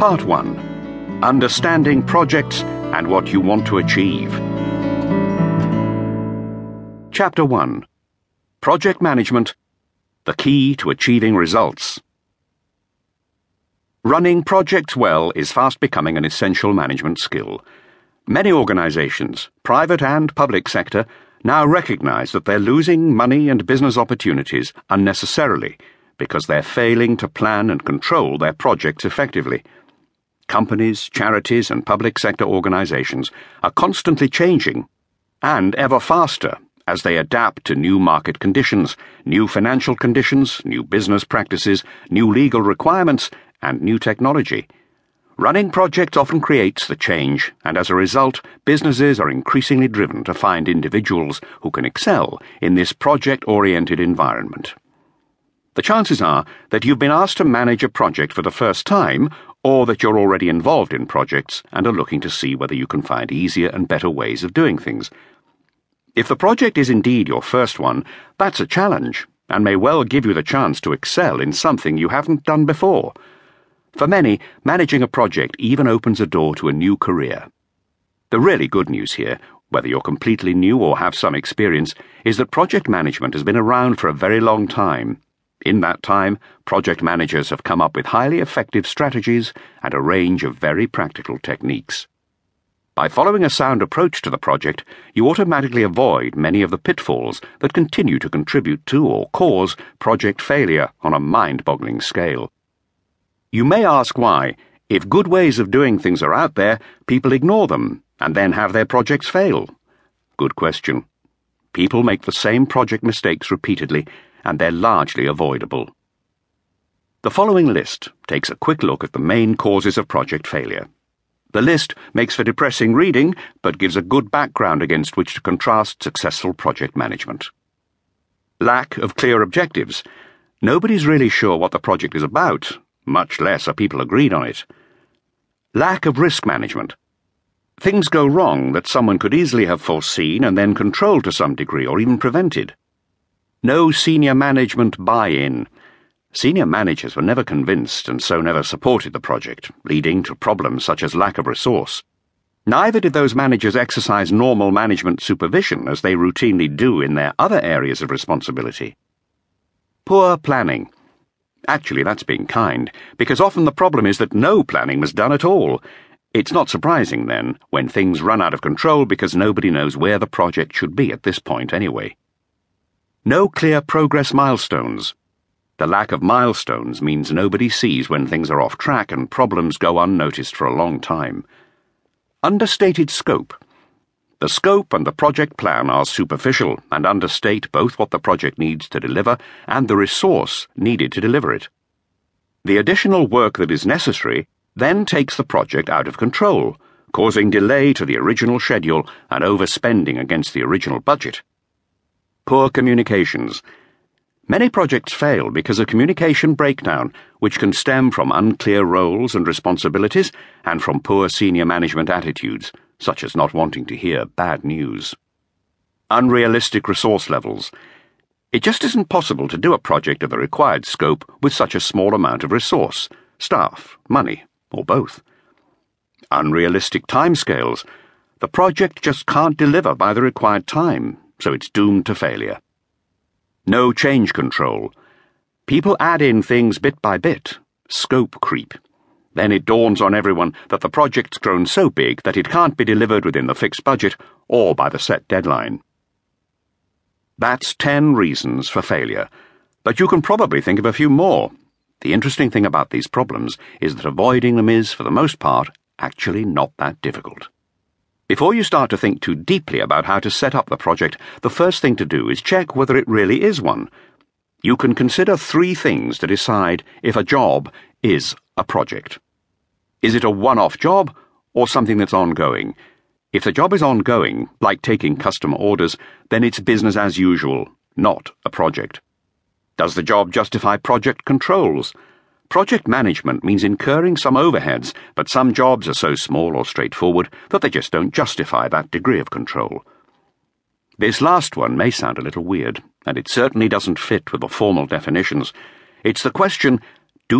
Part 1 Understanding Projects and What You Want to Achieve. Chapter 1 Project Management The Key to Achieving Results. Running projects well is fast becoming an essential management skill. Many organizations, private and public sector, now recognize that they're losing money and business opportunities unnecessarily because they're failing to plan and control their projects effectively. Companies, charities, and public sector organizations are constantly changing and ever faster as they adapt to new market conditions, new financial conditions, new business practices, new legal requirements, and new technology. Running projects often creates the change, and as a result, businesses are increasingly driven to find individuals who can excel in this project oriented environment. The chances are that you've been asked to manage a project for the first time, or that you're already involved in projects and are looking to see whether you can find easier and better ways of doing things. If the project is indeed your first one, that's a challenge, and may well give you the chance to excel in something you haven't done before. For many, managing a project even opens a door to a new career. The really good news here, whether you're completely new or have some experience, is that project management has been around for a very long time. In that time, project managers have come up with highly effective strategies and a range of very practical techniques. By following a sound approach to the project, you automatically avoid many of the pitfalls that continue to contribute to or cause project failure on a mind boggling scale. You may ask why, if good ways of doing things are out there, people ignore them and then have their projects fail. Good question. People make the same project mistakes repeatedly, and they're largely avoidable. The following list takes a quick look at the main causes of project failure. The list makes for depressing reading, but gives a good background against which to contrast successful project management. Lack of clear objectives. Nobody's really sure what the project is about, much less are people agreed on it. Lack of risk management. Things go wrong that someone could easily have foreseen and then controlled to some degree or even prevented. No senior management buy in. Senior managers were never convinced and so never supported the project, leading to problems such as lack of resource. Neither did those managers exercise normal management supervision as they routinely do in their other areas of responsibility. Poor planning. Actually, that's being kind, because often the problem is that no planning was done at all. It's not surprising, then, when things run out of control because nobody knows where the project should be at this point anyway. No clear progress milestones. The lack of milestones means nobody sees when things are off track and problems go unnoticed for a long time. Understated scope. The scope and the project plan are superficial and understate both what the project needs to deliver and the resource needed to deliver it. The additional work that is necessary then takes the project out of control, causing delay to the original schedule and overspending against the original budget. Poor communications. Many projects fail because of communication breakdown, which can stem from unclear roles and responsibilities and from poor senior management attitudes such as not wanting to hear bad news. Unrealistic resource levels. It just isn't possible to do a project of the required scope with such a small amount of resource, staff, money, or both. Unrealistic timescales. The project just can't deliver by the required time, so it's doomed to failure. No change control. People add in things bit by bit. Scope creep. Then it dawns on everyone that the project's grown so big that it can't be delivered within the fixed budget or by the set deadline. That's 10 reasons for failure, but you can probably think of a few more. The interesting thing about these problems is that avoiding them is, for the most part, actually not that difficult. Before you start to think too deeply about how to set up the project, the first thing to do is check whether it really is one. You can consider three things to decide if a job is a project. Is it a one off job or something that's ongoing? If the job is ongoing, like taking customer orders, then it's business as usual, not a project. Does the job justify project controls? Project management means incurring some overheads, but some jobs are so small or straightforward that they just don't justify that degree of control. This last one may sound a little weird, and it certainly doesn't fit with the formal definitions. It's the question